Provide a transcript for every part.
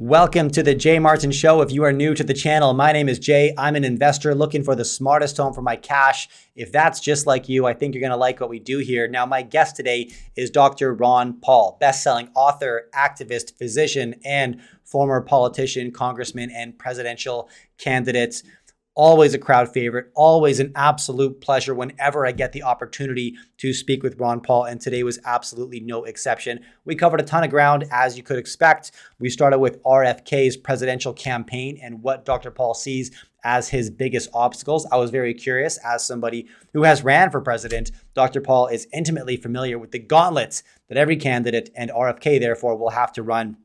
Welcome to the Jay Martin Show. If you are new to the channel, my name is Jay. I'm an investor looking for the smartest home for my cash. If that's just like you, I think you're going to like what we do here. Now, my guest today is Dr. Ron Paul, best-selling author, activist, physician, and former politician, congressman, and presidential candidate always a crowd favorite, always an absolute pleasure whenever I get the opportunity to speak with Ron Paul. And today was absolutely no exception. We covered a ton of ground, as you could expect. We started with RFK's presidential campaign and what Dr. Paul sees as his biggest obstacles. I was very curious, as somebody who has ran for president, Dr. Paul is intimately familiar with the gauntlets that every candidate and RFK, therefore, will have to run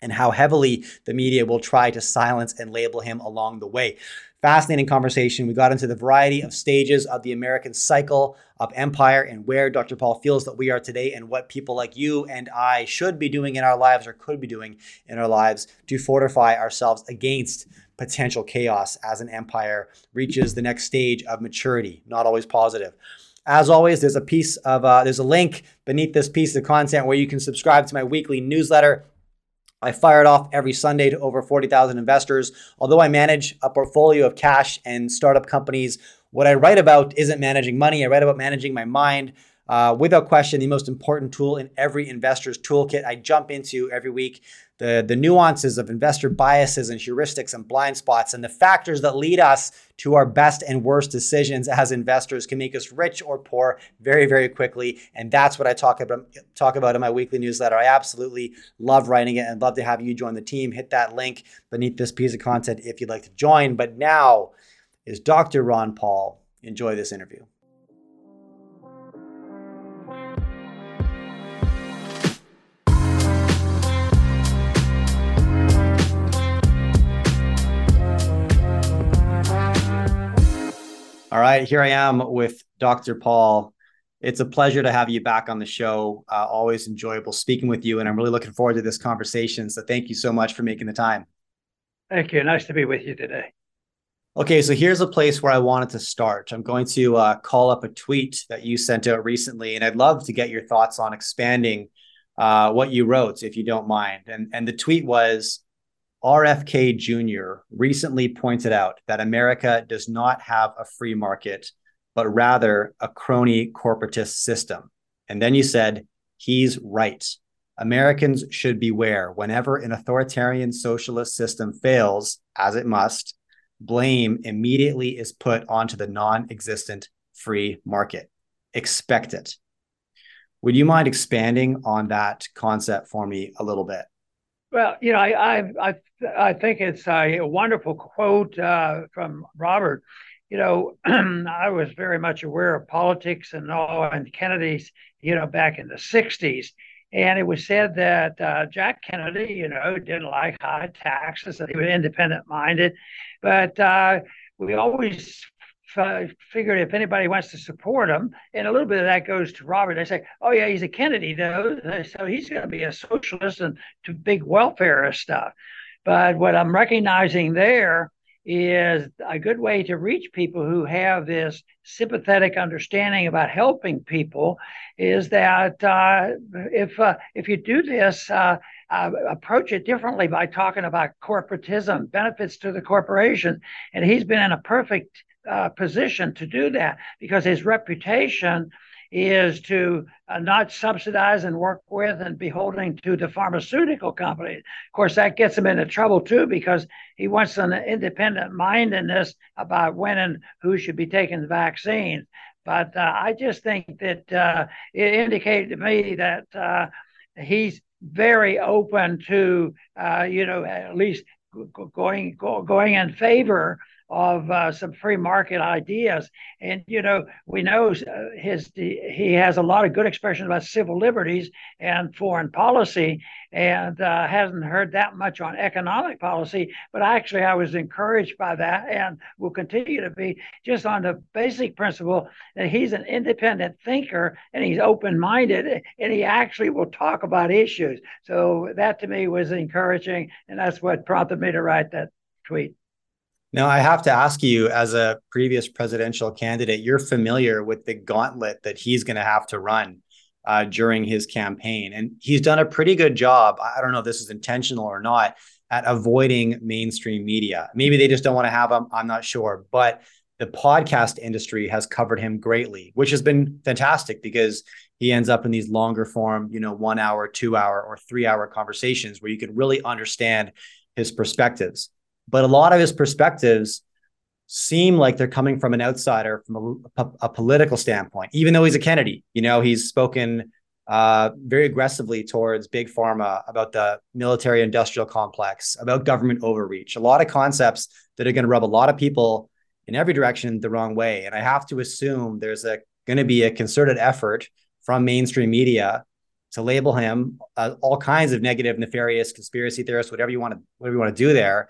and how heavily the media will try to silence and label him along the way. Fascinating conversation. We got into the variety of stages of the American cycle of empire and where Dr. Paul feels that we are today and what people like you and I should be doing in our lives or could be doing in our lives to fortify ourselves against potential chaos as an empire reaches the next stage of maturity, not always positive. As always, there's a piece of uh, there's a link beneath this piece of content where you can subscribe to my weekly newsletter. I fire it off every Sunday to over 40,000 investors. Although I manage a portfolio of cash and startup companies, what I write about isn't managing money. I write about managing my mind. Uh, without question, the most important tool in every investor's toolkit. I jump into every week the, the nuances of investor biases and heuristics and blind spots and the factors that lead us to our best and worst decisions as investors can make us rich or poor very, very quickly. And that's what I talk about, talk about in my weekly newsletter. I absolutely love writing it and love to have you join the team. Hit that link beneath this piece of content if you'd like to join. But now is Dr. Ron Paul. Enjoy this interview. All right, here I am with Dr. Paul. It's a pleasure to have you back on the show. Uh, always enjoyable speaking with you, and I'm really looking forward to this conversation. So, thank you so much for making the time. Thank you. Nice to be with you today. Okay, so here's a place where I wanted to start. I'm going to uh, call up a tweet that you sent out recently, and I'd love to get your thoughts on expanding uh, what you wrote, if you don't mind. And and the tweet was RFK Jr. recently pointed out that America does not have a free market, but rather a crony corporatist system. And then you said, he's right. Americans should beware whenever an authoritarian socialist system fails, as it must, blame immediately is put onto the non existent free market. Expect it. Would you mind expanding on that concept for me a little bit? Well, you know, I I I, I think it's a wonderful quote uh, from Robert. You know, I was very much aware of politics and all and Kennedy's, you know, back in the '60s, and it was said that uh, Jack Kennedy, you know, didn't like high taxes, that he was independent minded, but uh, we always figured if anybody wants to support him, and a little bit of that goes to Robert. They say, "Oh yeah, he's a Kennedy though, so he's going to be a socialist and to big welfare stuff." But what I'm recognizing there is a good way to reach people who have this sympathetic understanding about helping people is that uh, if uh, if you do this. Uh, approach it differently by talking about corporatism, benefits to the corporation. And he's been in a perfect uh, position to do that because his reputation is to uh, not subsidize and work with and beholden to the pharmaceutical companies. Of course, that gets him into trouble too because he wants an independent mindedness about when and who should be taking the vaccine. But uh, I just think that uh, it indicated to me that uh, he's very open to, uh, you know, at least going go, going in favor of uh, some free market ideas. And you know, we know uh, his he has a lot of good expressions about civil liberties and foreign policy, and uh, hasn't heard that much on economic policy. But actually, I was encouraged by that, and will continue to be just on the basic principle that he's an independent thinker and he's open-minded, and he actually will talk about issues. So that to me was encouraging, and that's what prompted me to write that tweet. Now, I have to ask you, as a previous presidential candidate, you're familiar with the gauntlet that he's going to have to run uh, during his campaign. And he's done a pretty good job. I don't know if this is intentional or not, at avoiding mainstream media. Maybe they just don't want to have him. I'm not sure. But the podcast industry has covered him greatly, which has been fantastic because he ends up in these longer form, you know, one hour, two hour, or three hour conversations where you can really understand his perspectives. But a lot of his perspectives seem like they're coming from an outsider from a, a political standpoint, even though he's a Kennedy. You know, he's spoken uh, very aggressively towards big pharma about the military industrial complex, about government overreach, a lot of concepts that are going to rub a lot of people in every direction the wrong way. And I have to assume there's a going to be a concerted effort from mainstream media to label him uh, all kinds of negative, nefarious conspiracy theorists, whatever you want to whatever you want to do there.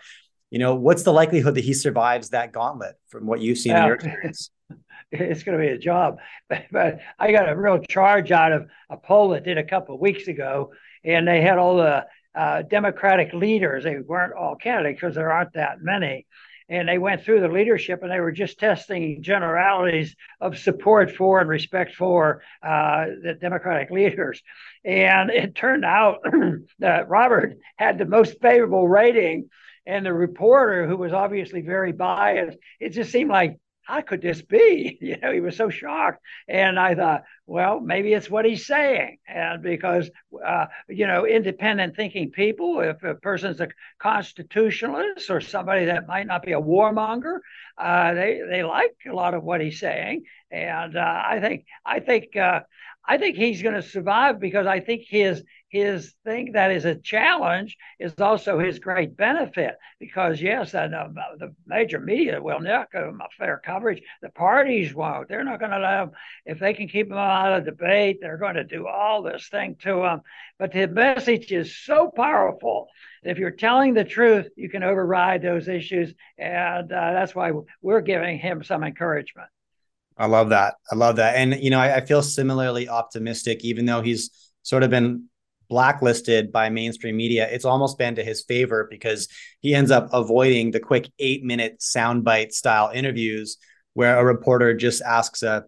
You know, what's the likelihood that he survives that gauntlet from what you've seen yeah. in your experience? it's going to be a job. But, but, I got a real charge out of a poll that did a couple of weeks ago, and they had all the uh, Democratic leaders. They weren't all candidates because there aren't that many and they went through the leadership and they were just testing generalities of support for and respect for uh, the Democratic leaders. And it turned out that Robert had the most favorable rating. And the reporter, who was obviously very biased, it just seemed like how could this be? You know, he was so shocked. And I thought, well, maybe it's what he's saying. And because, uh, you know, independent thinking people, if a person's a constitutionalist or somebody that might not be a warmonger, uh, they, they like a lot of what he's saying. And uh, I think, I think, uh, I think he's going to survive because I think his his thing that is a challenge is also his great benefit because yes, and uh, the major media will not give him a fair coverage. The parties won't. They're not going to let him if they can keep him out of debate. They're going to do all this thing to him. But the message is so powerful. If you're telling the truth, you can override those issues, and uh, that's why we're giving him some encouragement. I love that. I love that. And, you know, I, I, feel similarly optimistic, even though he's sort of been blacklisted by mainstream media. It's almost been to his favor because he ends up avoiding the quick eight minute soundbite style interviews where a reporter just asks a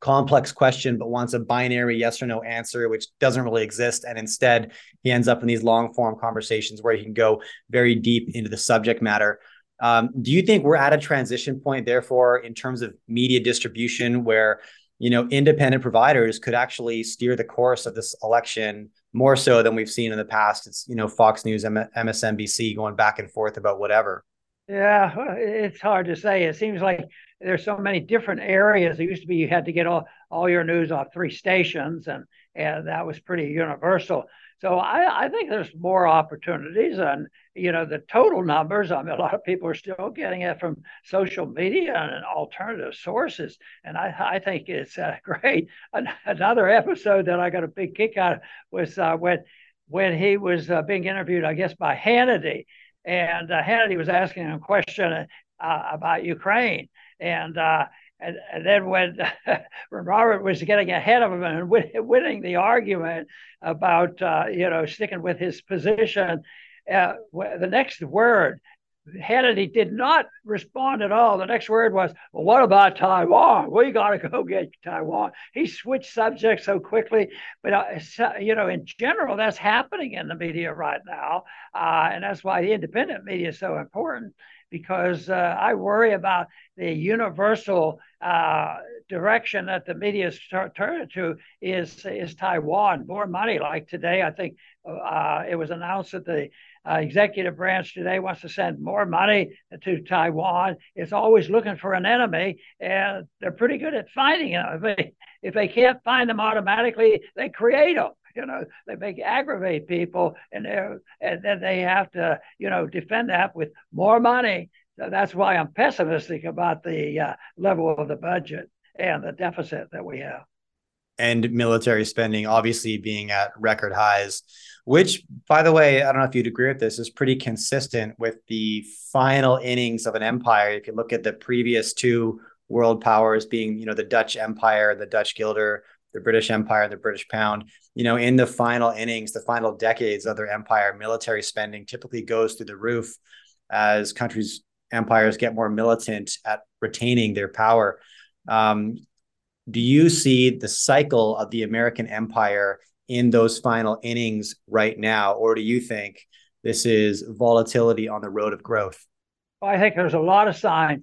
complex question but wants a binary yes or no answer which doesn't really exist and instead he ends up in these long form conversations where he can go very deep into the subject matter um, do you think we're at a transition point, therefore, in terms of media distribution, where you know independent providers could actually steer the course of this election more so than we've seen in the past? It's you know Fox News, M- MSNBC going back and forth about whatever. Yeah, it's hard to say. It seems like there's so many different areas. It used to be you had to get all, all your news off three stations, and and that was pretty universal. So I, I think there's more opportunities, and you know the total numbers. I mean, a lot of people are still getting it from social media and alternative sources, and I, I think it's uh, great. Another episode that I got a big kick out of was uh, when when he was uh, being interviewed, I guess, by Hannity, and uh, Hannity was asking him a question uh, about Ukraine, and uh, and, and then when, when Robert was getting ahead of him and win, winning the argument about uh, you know sticking with his position, uh, the next word Hannity did not respond at all. The next word was, well, what about Taiwan? We got to go get Taiwan. He switched subjects so quickly. But, uh, you know, in general, that's happening in the media right now. Uh, and that's why the independent media is so important because uh, I worry about the universal uh, direction that the media is turning to is is Taiwan. More money, like today, I think uh, it was announced that the uh, executive branch today wants to send more money to Taiwan. It's always looking for an enemy, and they're pretty good at finding them. If they, if they can't find them automatically, they create them you know they make aggravate people and they and then they have to you know defend that with more money. So that's why i'm pessimistic about the uh, level of the budget and the deficit that we have. And military spending obviously being at record highs which by the way i don't know if you'd agree with this is pretty consistent with the final innings of an empire. If you look at the previous two world powers being you know the dutch empire the dutch guilder the British Empire, the British pound. You know, in the final innings, the final decades of their empire, military spending typically goes through the roof as countries, empires get more militant at retaining their power. Um, do you see the cycle of the American empire in those final innings right now, or do you think this is volatility on the road of growth? Well, I think there's a lot of signs.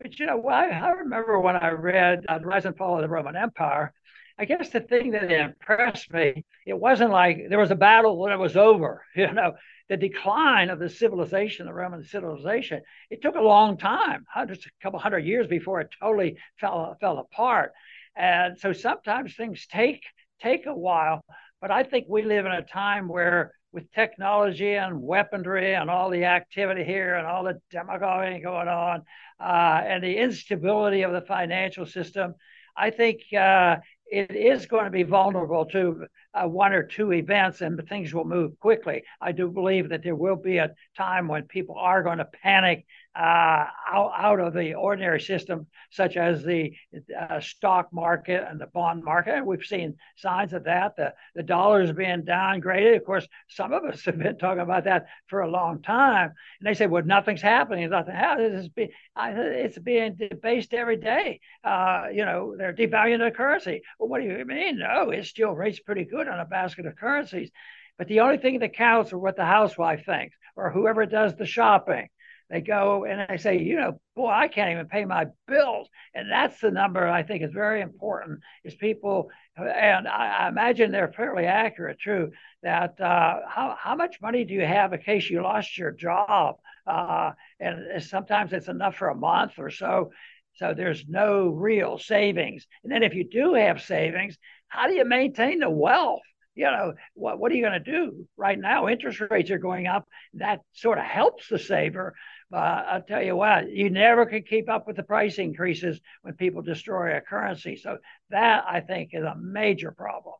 But you know, I, I remember when I read uh, Rise and Fall of the Roman Empire, I guess the thing that impressed me, it wasn't like there was a battle when it was over. You know, the decline of the civilization, the Roman civilization, it took a long time, hundreds, a couple hundred years before it totally fell fell apart. And so sometimes things take take a while, but I think we live in a time where with technology and weaponry and all the activity here and all the demagoguing going on uh, and the instability of the financial system, I think uh, it is going to be vulnerable to uh, one or two events and things will move quickly. I do believe that there will be a time when people are going to panic uh, out, out of the ordinary system, such as the uh, stock market and the bond market. We've seen signs of that. The, the dollar is being downgraded. Of course, some of us have been talking about that for a long time. And they say, well, nothing's happening. Nothing happens. It's, it's being debased every day. Uh, you know, they're devaluing the currency. Well, what do you mean? No, it still rates pretty good on a basket of currencies. But the only thing that counts are what the housewife thinks or whoever does the shopping. They go and they say, you know, boy, I can't even pay my bills. And that's the number I think is very important is people, and I, I imagine they're fairly accurate too, that uh, how, how much money do you have in case you lost your job? Uh, and sometimes it's enough for a month or so. So there's no real savings. And then if you do have savings, how do you maintain the wealth? you know, what, what are you going to do? Right now, interest rates are going up. That sort of helps the saver. But I'll tell you what, you never can keep up with the price increases when people destroy a currency. So that I think is a major problem.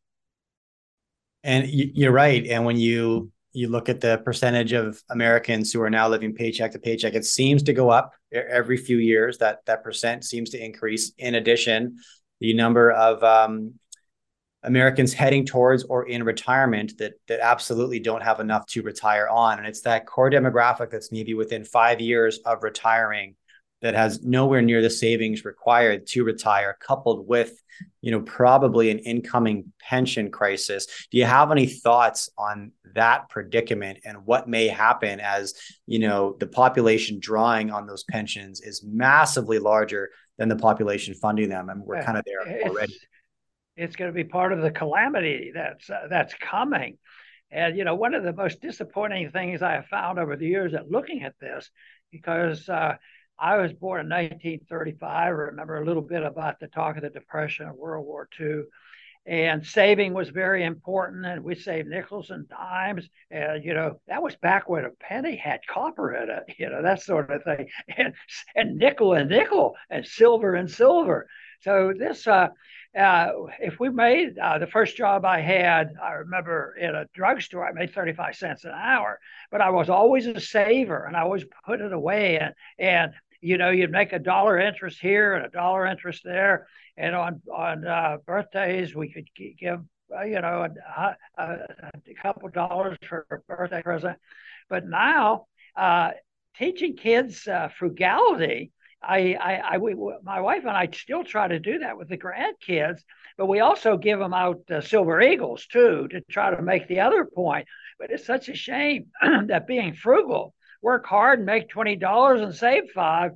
And you're right. And when you you look at the percentage of Americans who are now living paycheck to paycheck, it seems to go up every few years. That that percent seems to increase. In addition, the number of um, Americans heading towards or in retirement that that absolutely don't have enough to retire on. And it's that core demographic that's maybe within five years of retiring that has nowhere near the savings required to retire, coupled with, you know, probably an incoming pension crisis. Do you have any thoughts on that predicament and what may happen as, you know, the population drawing on those pensions is massively larger than the population funding them? And we're kind of there already it's going to be part of the calamity that's uh, that's coming. And you know, one of the most disappointing things I have found over the years at looking at this, because uh, I was born in 1935. I remember a little bit about the talk of the Depression and World War II. And saving was very important, and we saved nickels and dimes. And you know that was back when a penny had copper in it, you know that sort of thing, and and nickel and nickel, and silver and silver. So this, uh, uh, if we made uh, the first job I had, I remember in a drugstore, I made 35 cents an hour, but I was always a saver and I always put it away. And, and you know, you'd make a dollar interest here and a dollar interest there. And on, on uh, birthdays, we could give, uh, you know, a, a, a couple dollars for a birthday present. But now, uh, teaching kids uh, frugality I, I, I we, my wife and I still try to do that with the grandkids, but we also give them out uh, silver eagles too to try to make the other point. But it's such a shame that being frugal, work hard and make twenty dollars and save five,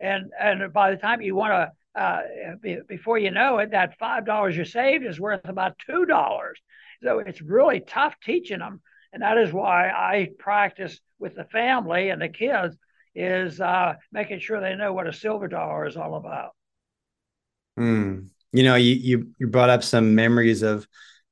and and by the time you want to, uh, be, before you know it, that five dollars you saved is worth about two dollars. So it's really tough teaching them, and that is why I practice with the family and the kids is uh, making sure they know what a silver dollar is all about. Mm. You know, you, you you brought up some memories of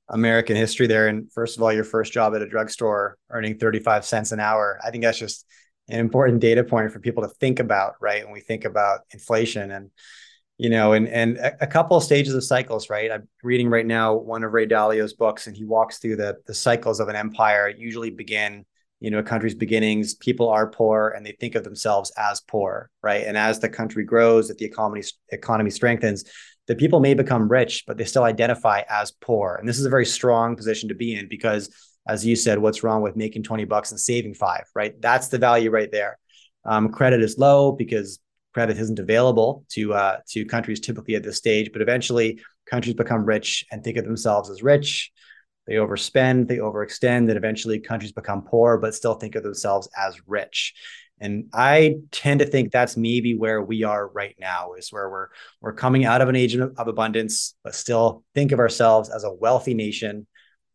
American history there, and first of all, your first job at a drugstore, earning thirty five cents an hour. I think that's just an important data point for people to think about, right? When we think about inflation and you know, and and a, couple of stages of cycles, right? I'm reading right now one of Ray Dalio's books, and he walks through the the cycles of an empire. Usually begin you know a country's beginnings people are poor and they think of themselves as poor right and as the country grows that the economy economy strengthens the people may become rich but they still identify as poor. And this is a very strong position to be in because as you said what's wrong with making 20 bucks and saving five right? That's the value right there. Um, credit is low because credit isn't available to uh, to countries typically at this stage but eventually countries become rich and think of themselves as rich. They overspend, they overextend, and eventually countries become poor, but still think of themselves as rich. And I tend to think that's maybe where we are right now, is where we're we're coming out of an age of abundance, but still think of ourselves as a wealthy nation,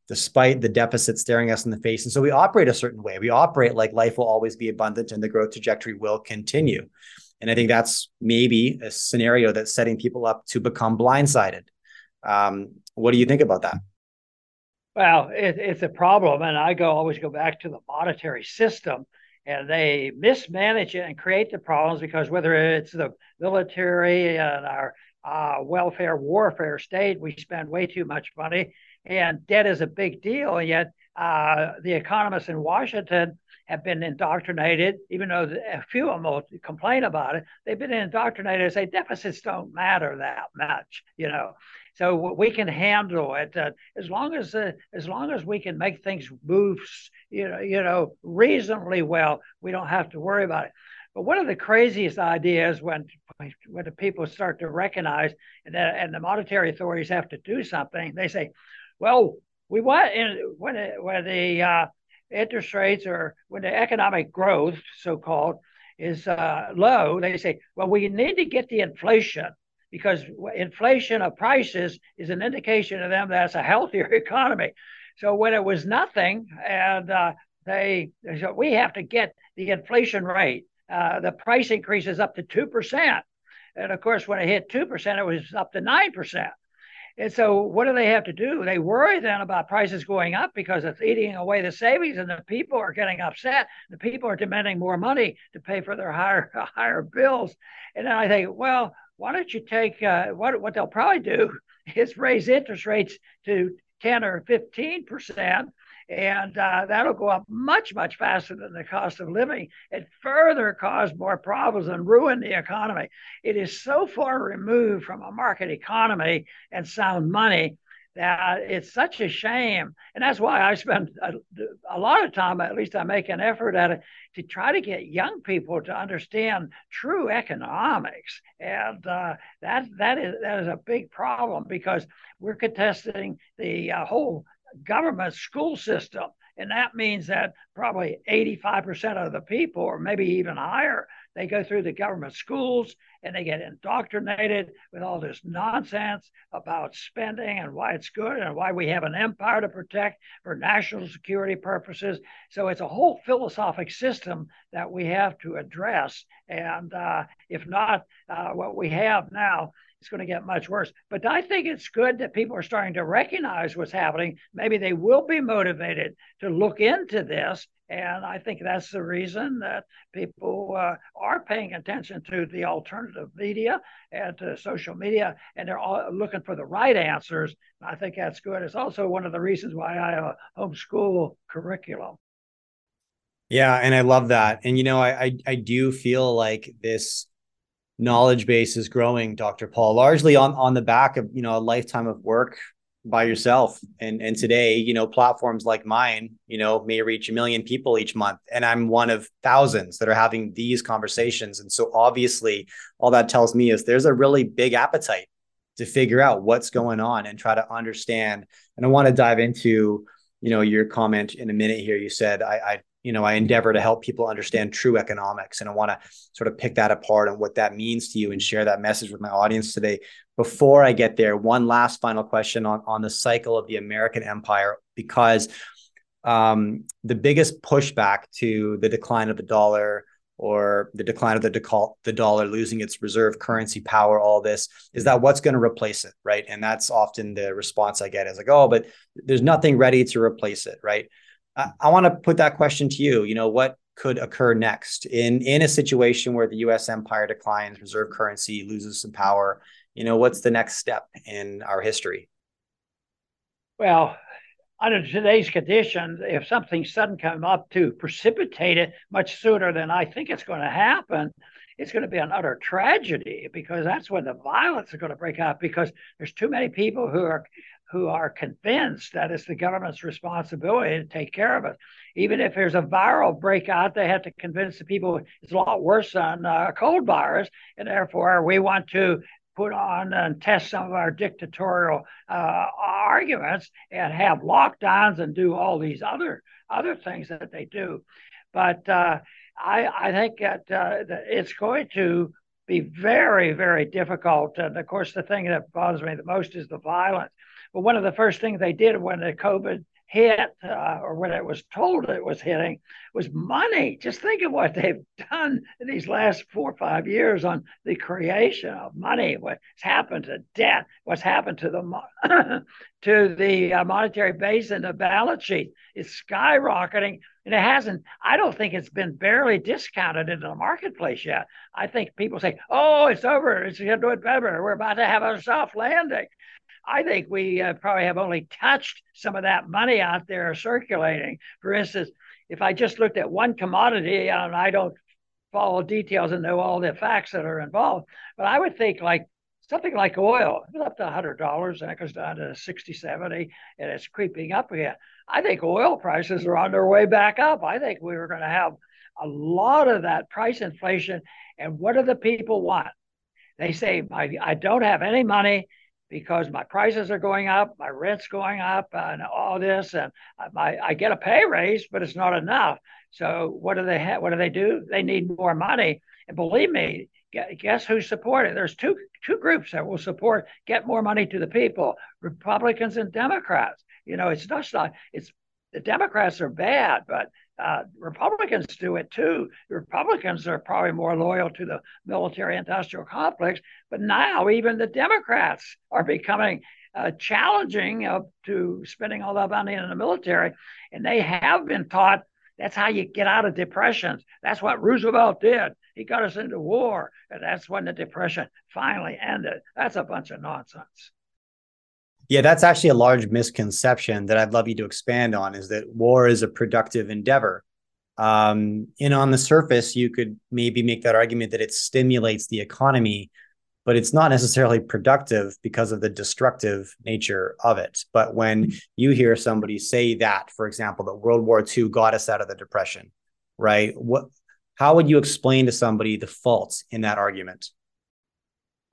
despite the deficit staring us in the face. And so we operate a certain way. We operate like life will always be abundant and the growth trajectory will continue. And I think that's maybe a scenario that's setting people up to become blindsided. Um, what do you think about that? Well, it, it's a problem, and I go always go back to the monetary system, and they mismanage it and create the problems because whether it's the military and our uh, welfare warfare state, we spend way too much money, and debt is a big deal, and yet uh, the economists in Washington have been indoctrinated, even though a few of them will complain about it. They've been indoctrinated to say deficits don't matter that much, you know so we can handle it uh, as long as uh, as long as we can make things move you know you know reasonably well we don't have to worry about it. But one of the craziest ideas when when the people start to recognize and the, and the monetary authorities have to do something they say well we want when it, when the uh, interest rates or when the economic growth so called is uh, low they say well we need to get the inflation because inflation of prices is an indication of them that it's a healthier economy. So when it was nothing, and uh, they, we have to get the inflation rate, uh, the price increases up to two percent, and of course when it hit two percent, it was up to nine percent. And so, what do they have to do? They worry then about prices going up because it's eating away the savings, and the people are getting upset. The people are demanding more money to pay for their higher higher bills. And then I think, well, why don't you take uh, what what they'll probably do is raise interest rates to 10 or 15 percent and uh, that'll go up much much faster than the cost of living. It further cause more problems and ruin the economy. It is so far removed from a market economy and sound money that it's such a shame. And that's why I spend a, a, lot of time, at least I make an effort at it, to try to get young people to understand true economics. And uh, that, that, is, that is a big problem because we're contesting the uh, whole government school system. And that means that probably 85% of the people, or maybe even higher, they go through the government schools and they get indoctrinated with all this nonsense about spending and why it's good and why we have an empire to protect for national security purposes. So it's a whole philosophic system that we have to address. And uh, if not, uh, what we have now it's going to get much worse. But I think it's good that people are starting to recognize what's happening. Maybe they will be motivated to look into this. And I think that's the reason that people uh, are paying attention to the alternative media and to social media, and they're all looking for the right answers. I think that's good. It's also one of the reasons why I have a homeschool curriculum. Yeah, and I love that. And you know, I I, I do feel like this knowledge base is growing, Dr. Paul, largely on on the back of you know a lifetime of work by yourself. And and today, you know, platforms like mine, you know, may reach a million people each month, and I'm one of thousands that are having these conversations. And so obviously, all that tells me is there's a really big appetite to figure out what's going on and try to understand. And I want to dive into you know your comment in a minute here you said I, I you know, I endeavor to help people understand true economics. And I want to sort of pick that apart and what that means to you and share that message with my audience today. Before I get there, one last final question on, on the cycle of the American empire, because um, the biggest pushback to the decline of the dollar or the decline of the, the dollar losing its reserve currency power, all this is that what's going to replace it, right? And that's often the response I get is like, oh, but there's nothing ready to replace it, right? I, I want to put that question to you. You know, what could occur next in in a situation where the U.S. empire declines, reserve currency loses some power? You know, what's the next step in our history? Well, under today's conditions, if something sudden come up to precipitate it much sooner than I think it's going to happen, it's going to be an utter tragedy because that's when the violence is going to break out because there's too many people who are who are convinced that it's the government's responsibility to take care of it. Even if there's a viral breakout, they have to convince the people it's a lot worse than uh, a cold virus, and therefore we want to put on and test some of our dictatorial uh, arguments and have lockdowns and do all these other other things that they do. But uh, I, I think that, uh, that it's going to be very, very difficult. And of course, the thing that bothers me the most is the violence. But one of the first things they did when the COVID hit uh, or when it was told it was hitting was money. Just think of what they've done in these last four or five years on the creation of money, what's happened to debt, what's happened to the to the uh, monetary base and the balance sheet. It's skyrocketing, and it hasn't. I don't think it's been barely discounted into the marketplace yet. I think people say, "Oh, it's over. It's going to do it better. We're about to have a soft landing." I think we uh, probably have only touched some of that money out there circulating. For instance, if I just looked at one commodity, and I don't follow details and know all the facts that are involved, but I would think like something like oil, it's up to $100 and it goes down to 60, 70, and it's creeping up again. I think oil prices are on their way back up. I think we were going to have a lot of that price inflation. And what do the people want? They say, I, I don't have any money because my prices are going up, my rent's going up, and all this, and my I get a pay raise, but it's not enough. So what do they have? What do they do? They need more money. And believe me, guess who supported? There's two two groups that will support get more money to the people: Republicans and Democrats. You know, it's just not. It's the Democrats are bad, but uh, Republicans do it too. Republicans are probably more loyal to the military industrial complex, but now even the Democrats are becoming uh, challenging uh, to spending all that money in the military. And they have been taught that's how you get out of depressions. That's what Roosevelt did. He got us into war, and that's when the depression finally ended. That's a bunch of nonsense. Yeah, that's actually a large misconception that I'd love you to expand on is that war is a productive endeavor. Um, and on the surface, you could maybe make that argument that it stimulates the economy, but it's not necessarily productive because of the destructive nature of it. But when you hear somebody say that, for example, that World War II got us out of the depression, right? What how would you explain to somebody the faults in that argument?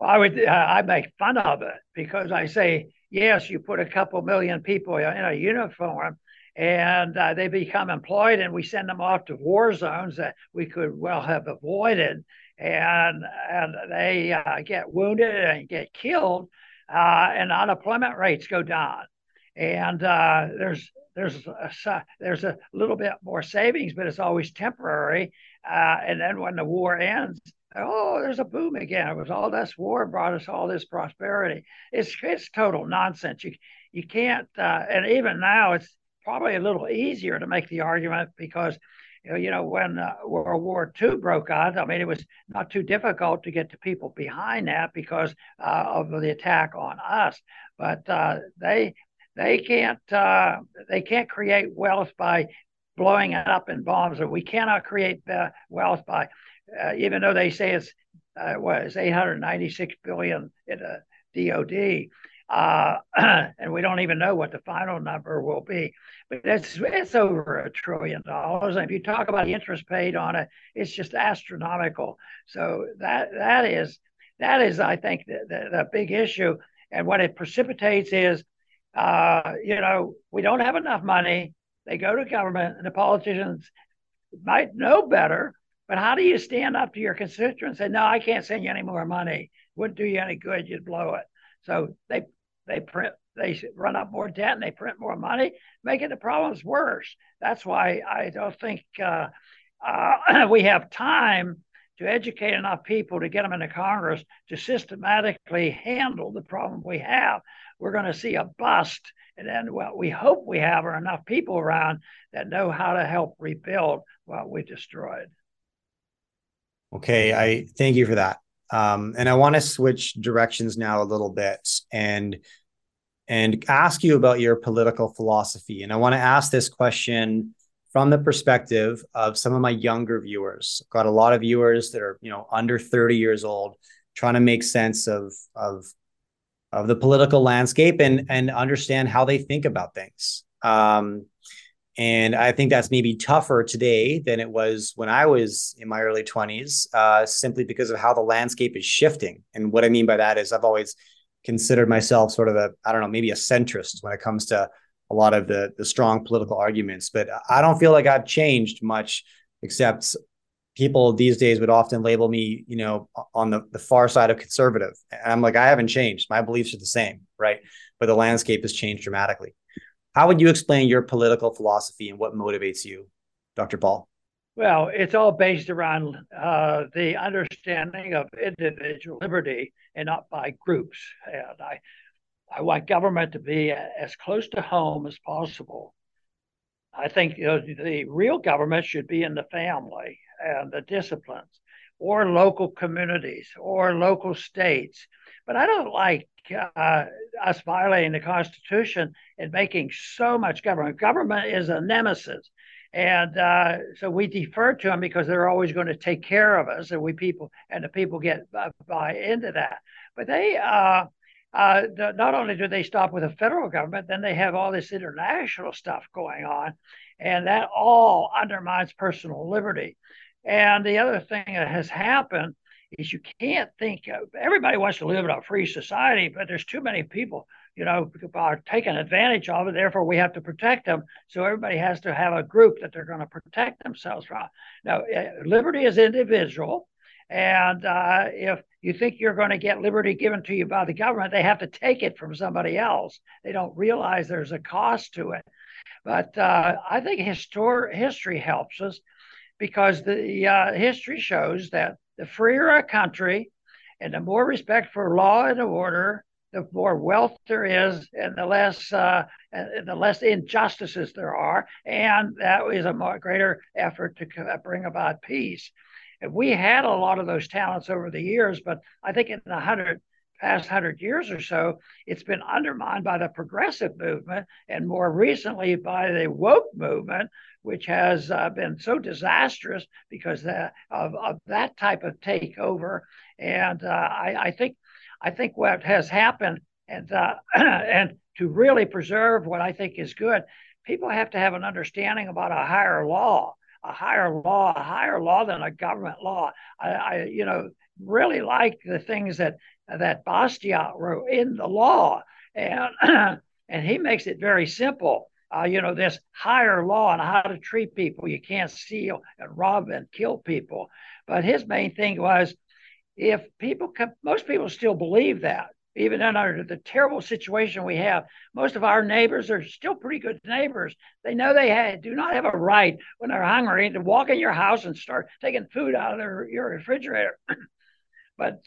Well, I would uh, I make fun of it because I say yes, you put a couple million people in a uniform and uh, they become employed and we send them off to war zones that we could well have avoided. And and they uh, get wounded and get killed uh, and unemployment rates go down. And uh, there's there's a, there's a little bit more savings but it's always temporary uh, and then when the war ends oh, there's a boom again. It was all this war brought us all this prosperity. It's it's total nonsense. You you can't, uh, and even now it's probably a little easier to make the argument because. You know, when uh, World War II broke out, I mean, it was not too difficult to get the people behind that because uh, of the attack on us. But uh, they they can't uh, they can't create wealth by blowing it up in bombs, or we cannot create uh, wealth by uh, even though they say it's uh, what is 896 billion in a DoD, uh, and we don't even know what the final number will be. But it's it's over a trillion dollars, and if you talk about the interest paid on it, it's just astronomical. So that that is that is, I think, the, the, the big issue. And what it precipitates is, uh, you know, we don't have enough money. They go to government, and the politicians might know better, but how do you stand up to your constituents and say, no, I can't send you any more money? Wouldn't do you any good. You'd blow it. So they they print they run up more debt and they print more money, making the problems worse. That's why I don't think uh, uh, we have time to educate enough people to get them into Congress to systematically handle the problem we have. We're going to see a bust. And then what we hope we have are enough people around that know how to help rebuild what we destroyed. Okay, I thank you for that. Um, and I want to switch directions now a little bit and and ask you about your political philosophy. And I want to ask this question from the perspective of some of my younger viewers. I've got a lot of viewers that are, you know, under 30 years old, trying to make sense of of of the political landscape and and understand how they think about things. Um, And I think that's maybe tougher today than it was when I was in my early 20s, uh, simply because of how the landscape is shifting. And what I mean by that is I've always considered myself sort of a, I don't know, maybe a centrist when it comes to a lot of the the strong political arguments. But I don't feel like I've changed much, except people these days would often label me, you know, on the, the far side of conservative. And I'm like, I haven't changed. My beliefs are the same, right? But the landscape has changed dramatically. How would you explain your political philosophy and what motivates you, Dr. Paul? Well, it's all based around uh, the understanding of individual liberty and not by groups. And I, I want government to be as close to home as possible. I think you know, the real government should be in the family and the disciplines, or local communities, or local states. But I don't like uh, us violating the Constitution and making so much government. Government is a nemesis. And uh, so we defer to them because they're always going to take care of us, and we people and the people get uh, buy into that. But they, uh, uh, not only do they stop with the federal government, then they have all this international stuff going on, and that all undermines personal liberty. And the other thing that has happened is you can't think of, everybody wants to live in a free society, but there's too many people, you know, are taking advantage of it. Therefore, we have to protect them. So everybody has to have a group that they're going to protect themselves from. Now, eh, liberty is individual. And uh, if you think you're going to get liberty given to you by the government, they have to take it from somebody else. They don't realize there's a cost to it. But uh, I think histor- history helps us because the uh, history shows that the freer a country and the more respect for law and order, the more wealth there is and the less uh, and the less injustices there are, and that is a greater effort to bring about peace. And we had a lot of those talents over the years, but I think in the hundred past hundred years or so, it's been undermined by the progressive movement and more recently by the woke movement, which has uh, been so disastrous because of, of, that type of takeover. And uh, I, I, think I think what has happened, and uh, and to really preserve what I think is good, people have to have an understanding about a higher law, a higher law, a higher law than a government law. I, I you know really like the things that that Bastiat wrote in the law, and and he makes it very simple. Uh, you know, this higher law on how to treat people. You can't steal and rob and kill people. But his main thing was if people, most people still believe that, even under the terrible situation we have, most of our neighbors are still pretty good neighbors. They know they have, do not have a right when they're hungry to walk in your house and start taking food out of their, your refrigerator. but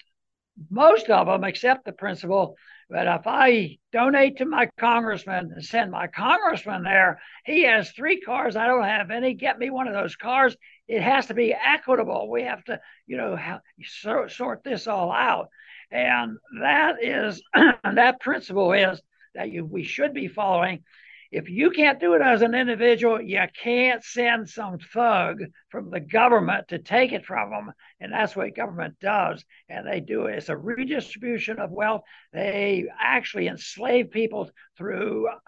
most of them accept the principle that if I donate to my congressman and send my congressman there, he has three cars. I don't have any. Get me one of those cars. It has to be equitable. We have to, you know, sort, sort this all out. And that is that principle is that you we should be following if you can't do it as an individual, you can't send some thug from the government to take it from them. And that's what government does. And they do it. It's a redistribution of wealth. They actually enslave people through.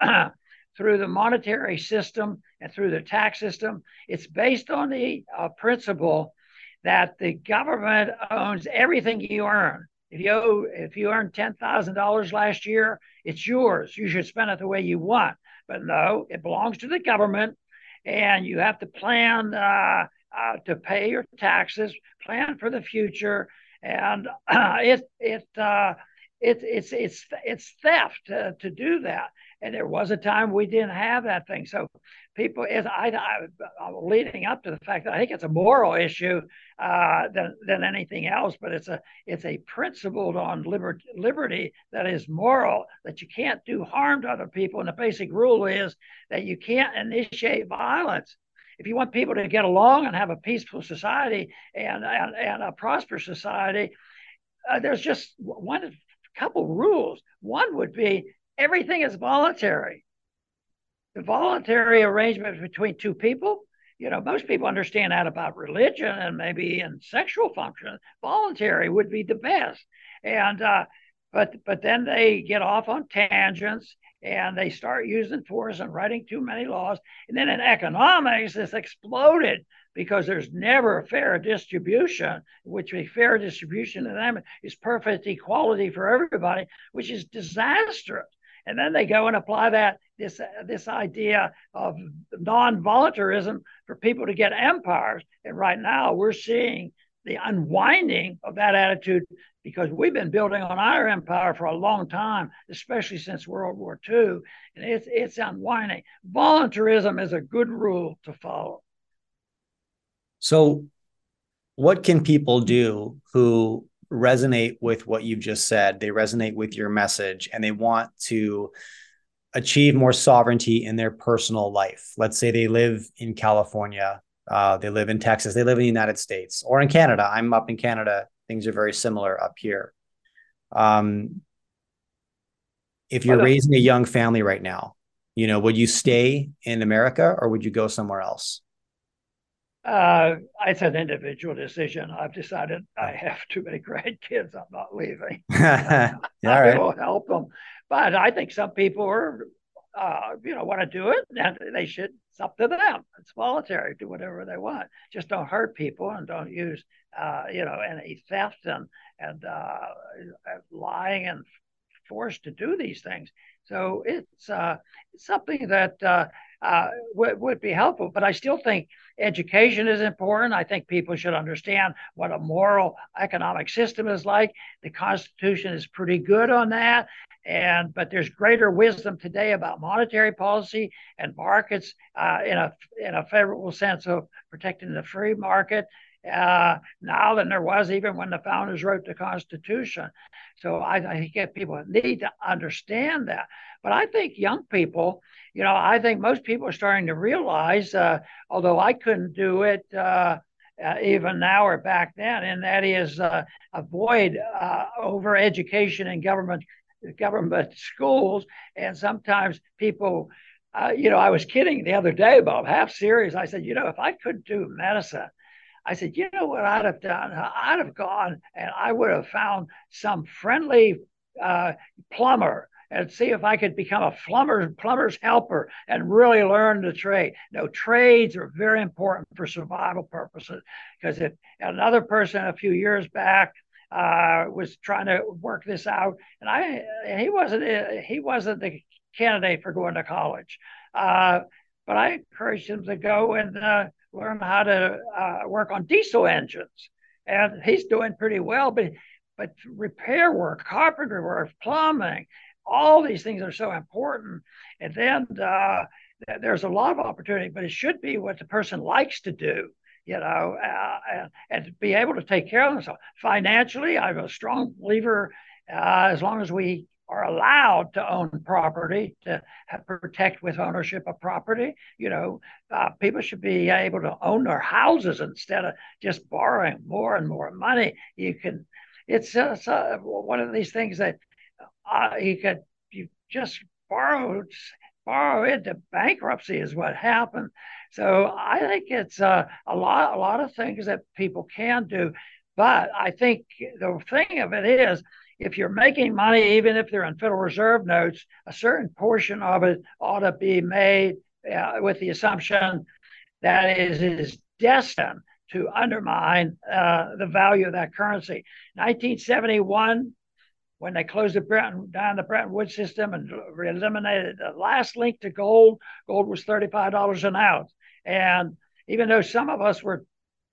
through the monetary system and through the tax system. It's based on the uh, principle that the government owns everything you earn. If you if you earned ten thousand dollars last year, it's yours. You should spend it the way you want. But no, it belongs to the government, and you have to plan uh, uh, to pay your taxes, plan for the future, and uh, it it uh, it it's it's it's theft to, to do that. And there was a time we didn't have that thing. So people, is I, I, leading up to the fact that I think it's a moral issue uh, than than anything else, but it's a it's a principled on liberty liberty that is moral that you can't do harm to other people, and the basic rule is that you can't initiate violence. If you want people to get along and have a peaceful society and and, and a prosperous society, uh, there's just one couple rules. One would be everything is voluntary. The voluntary arrangement between two people, you know, most people understand that about religion and maybe in sexual function. Voluntary would be the best. And, uh, but, but then they get off on tangents and they start using force and writing too many laws. And then in economics, it's exploded because there's never a fair distribution, which a fair distribution of them is perfect equality for everybody, which is disastrous. And then they go and apply that this this idea of non-voluntarism for people to get empires. And right now we're seeing the unwinding of that attitude because we've been building on our empire for a long time, especially since World War II, and it's it's unwinding. Voluntarism is a good rule to follow. So, what can people do who resonate with what you've just said? They resonate with your message and they want to achieve more sovereignty in their personal life. Let's say they live in California, uh, they live in Texas, they live in the United States or in Canada. I'm up in Canada. Things are very similar up here. Um, if you're raising a young family right now, you know, would you stay in America or would you go somewhere else? Uh, it's an individual decision. I've decided I have too many grandkids. I'm not leaving. yeah, I right. will help them, but I think some people are, uh, you know, want to do it, and they should. It's up to them. It's voluntary. Do whatever they want. Just don't hurt people and don't use, uh, you know, any theft and and uh, lying and force to do these things. So it's uh, something that uh, uh, would be helpful. But I still think education is important. I think people should understand what a moral economic system is like. The Constitution is pretty good on that. And but there's greater wisdom today about monetary policy and markets uh, in a in a favorable sense of protecting the free market uh, now than there was even when the founders wrote the Constitution. So I, I think people need to understand that. But I think young people, you know, I think most people are starting to realize, uh, although I couldn't do it uh, uh, even now or back then, and that is uh, avoid uh, over education in government government schools. And sometimes people, uh, you know, I was kidding the other day, Bob, half serious. I said, you know, if I could do medicine, I said, you know what I'd have done? I'd have gone and I would have found some friendly uh, plumber and see if I could become a plumber, plumber's helper and really learn the trade. No, trades are very important for survival purposes because if another person a few years back uh, was trying to work this out, and I he wasn't he wasn't the candidate for going to college, uh, but I encouraged him to go and uh, learn how to uh, work on diesel engines, and he's doing pretty well. But but repair work, carpentry work, plumbing, all these things are so important. And then uh, there's a lot of opportunity, but it should be what the person likes to do you know, uh, and, and, be able to take care of themselves financially. I'm a strong believer. Uh, as long as we are allowed to own property, to have, protect with ownership of property. You know, uh, people should be able to own their houses instead of just borrowing more and more money. You can, it's, it's uh, one of these things that uh, you could, you just borrow, borrow into bankruptcy is what happened. So I think it's uh, a lot, a lot of things that people can do. But I think the thing of it is, if you're making money, even if they're in Federal Reserve notes, a certain portion of it ought to be made uh, with the assumption that it is destined to undermine uh, the value of that currency. 1971, when they closed the Bretton, down the Bretton Woods system and eliminated the last link to gold, gold was $35 an ounce. And even though some of us were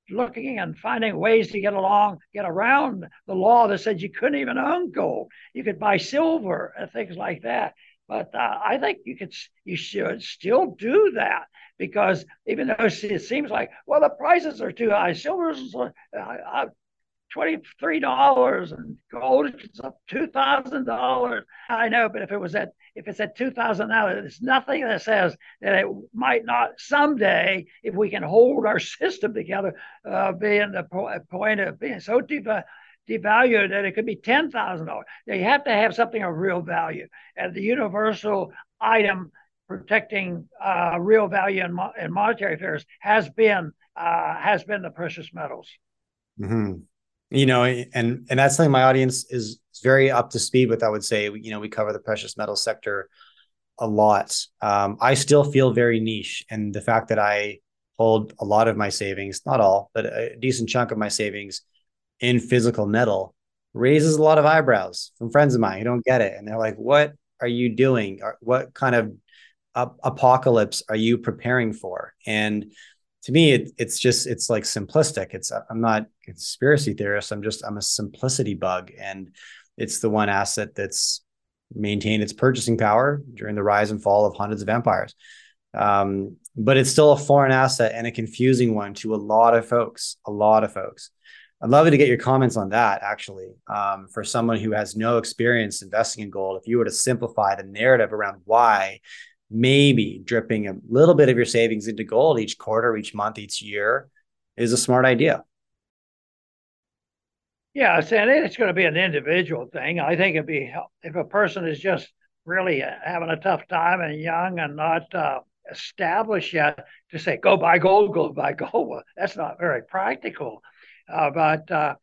looking and finding ways to get along, get around the law that said you couldn't even own gold. You could buy silver and things like that. But uh, I think you could, you should still do that because even though it seems like, well, the prices are too high, silver's uh, uh, $23 and gold is up $2,000. I know, but if it was at if it's at 2000 now there's nothing that says that it might not someday if we can hold our system together uh, be in the po- point of being so dev- devalued that it could be $10000 you have to have something of real value. And the universal item protecting uh, real value in, mo- in monetary affairs has been uh, has been the precious metals. Mm-hmm you know and and that's something my audience is very up to speed with i would say you know we cover the precious metal sector a lot. Um, I still feel very niche, and the fact that I hold a lot of my savings, not all, but a decent chunk of my savings in physical metal raises a lot of eyebrows from friends of mine who don't get it. And they're like, what are you doing? What kind of apocalypse are you preparing for? And to me, it, it's just, it's like simplistic. It's, I'm not a conspiracy theorist. I'm just, I'm a simplicity bug. And it's the one asset that's maintained its purchasing power during the rise and fall of hundreds of empires. Um, but it's still a foreign asset and a confusing one to a lot of folks, a lot of folks. I'd love to get your comments on that actually. Um, for someone who has no experience investing in gold, if you were to simplify the narrative around why maybe dripping a little bit of your savings into gold each quarter, each month, each year is a smart idea. Yeah, so it's going to be an individual thing. I think it'd be if a person is just really having a tough time and young and not uh, established yet to say go buy gold, go buy gold. Well, that's not very practical. Uh, but uh,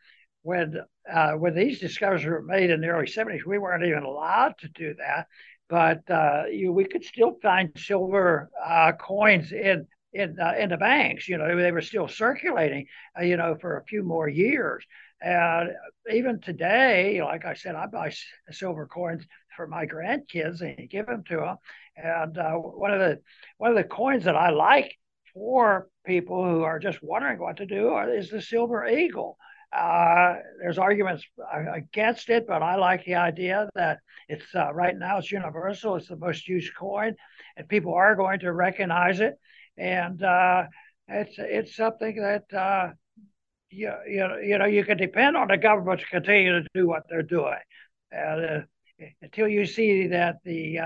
when uh, when these discoveries were made in the early 70s, we weren't even allowed to do that. But uh, you, we could still find silver uh, coins in in in the banks. You know, they were still circulating. you know, for a few more years. And even today, like I said, I buy silver coins for my grandkids and give them to them. And uh, one of the one of the coins that I like for people who are just wondering what to do is the silver eagle. Uh, there's arguments against it, but I like the idea that it's uh, right now it's universal. It's the most used coin, and people are going to recognize it. And uh, it's it's something that uh, you, you, you know you can depend on the government to continue to do what they're doing. Uh, until you see that the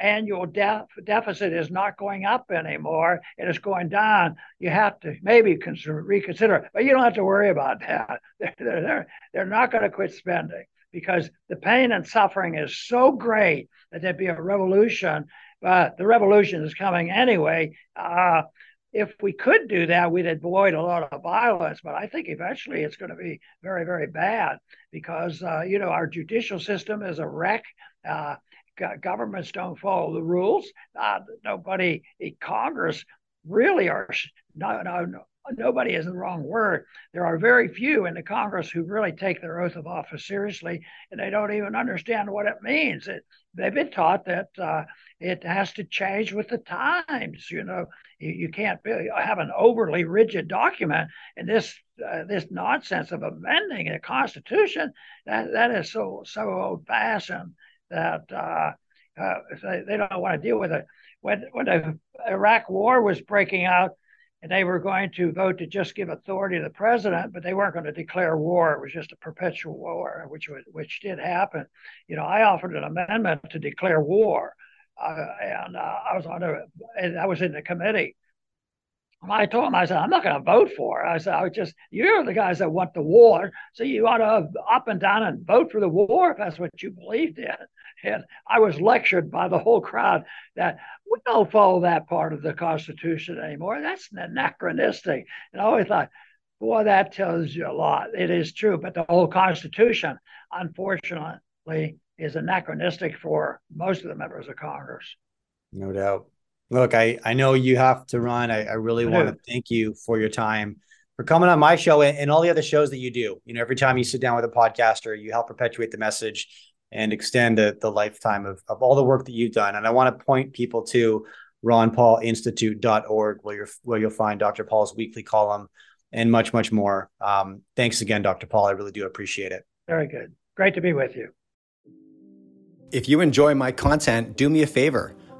annual def- deficit is not going up anymore, it is going down, you have to maybe consider, reconsider. But you don't have to worry about that. They're, they're, they're not going to quit spending because the pain and suffering is so great that there'd be a revolution. But the revolution is coming anyway. Uh, if we could do that, we'd avoid a lot of violence. But I think eventually it's going to be very, very bad because, uh, you know, our judicial system is a wreck. Uh, governments don't follow the rules. Uh, nobody in Congress really are. No, no, no, nobody is the wrong word. There are very few in the Congress who really take their oath of office seriously, and they don't even understand what it means. It, they've been taught that uh, it has to change with the times. You know, you, you can't have an overly rigid document, and this uh, this nonsense of amending the Constitution that that is so so old fashioned that uh, uh, they, don't want to deal with it. When when the Iraq War was breaking out, and they were going to vote to just give authority to the president, but they weren't going to declare war. It was just a perpetual war, which was, which did happen. You know, I offered an amendment to declare war, uh, and uh, I was on a, and I was in the committee. I told him, I said, I'm not going to vote for it. I said, I just, you're the guys that want the war, so you ought to up and down and vote for the war if that's what you believed in. And I was lectured by the whole crowd that we don't follow that part of the Constitution anymore. That's anachronistic. And I always thought, boy, that tells you a lot. It is true, but the whole Constitution, unfortunately, is anachronistic for most of the members of Congress. No doubt. Look, I, I know you have to run. I, I really I want to thank you for your time, for coming on my show and, and all the other shows that you do. You know, every time you sit down with a podcaster, you help perpetuate the message and extend the, the lifetime of, of all the work that you've done. And I want to point people to ronpaulinstitute.org where, you're, where you'll find Dr. Paul's weekly column and much, much more. Um, thanks again, Dr. Paul. I really do appreciate it. Very good. Great to be with you. If you enjoy my content, do me a favor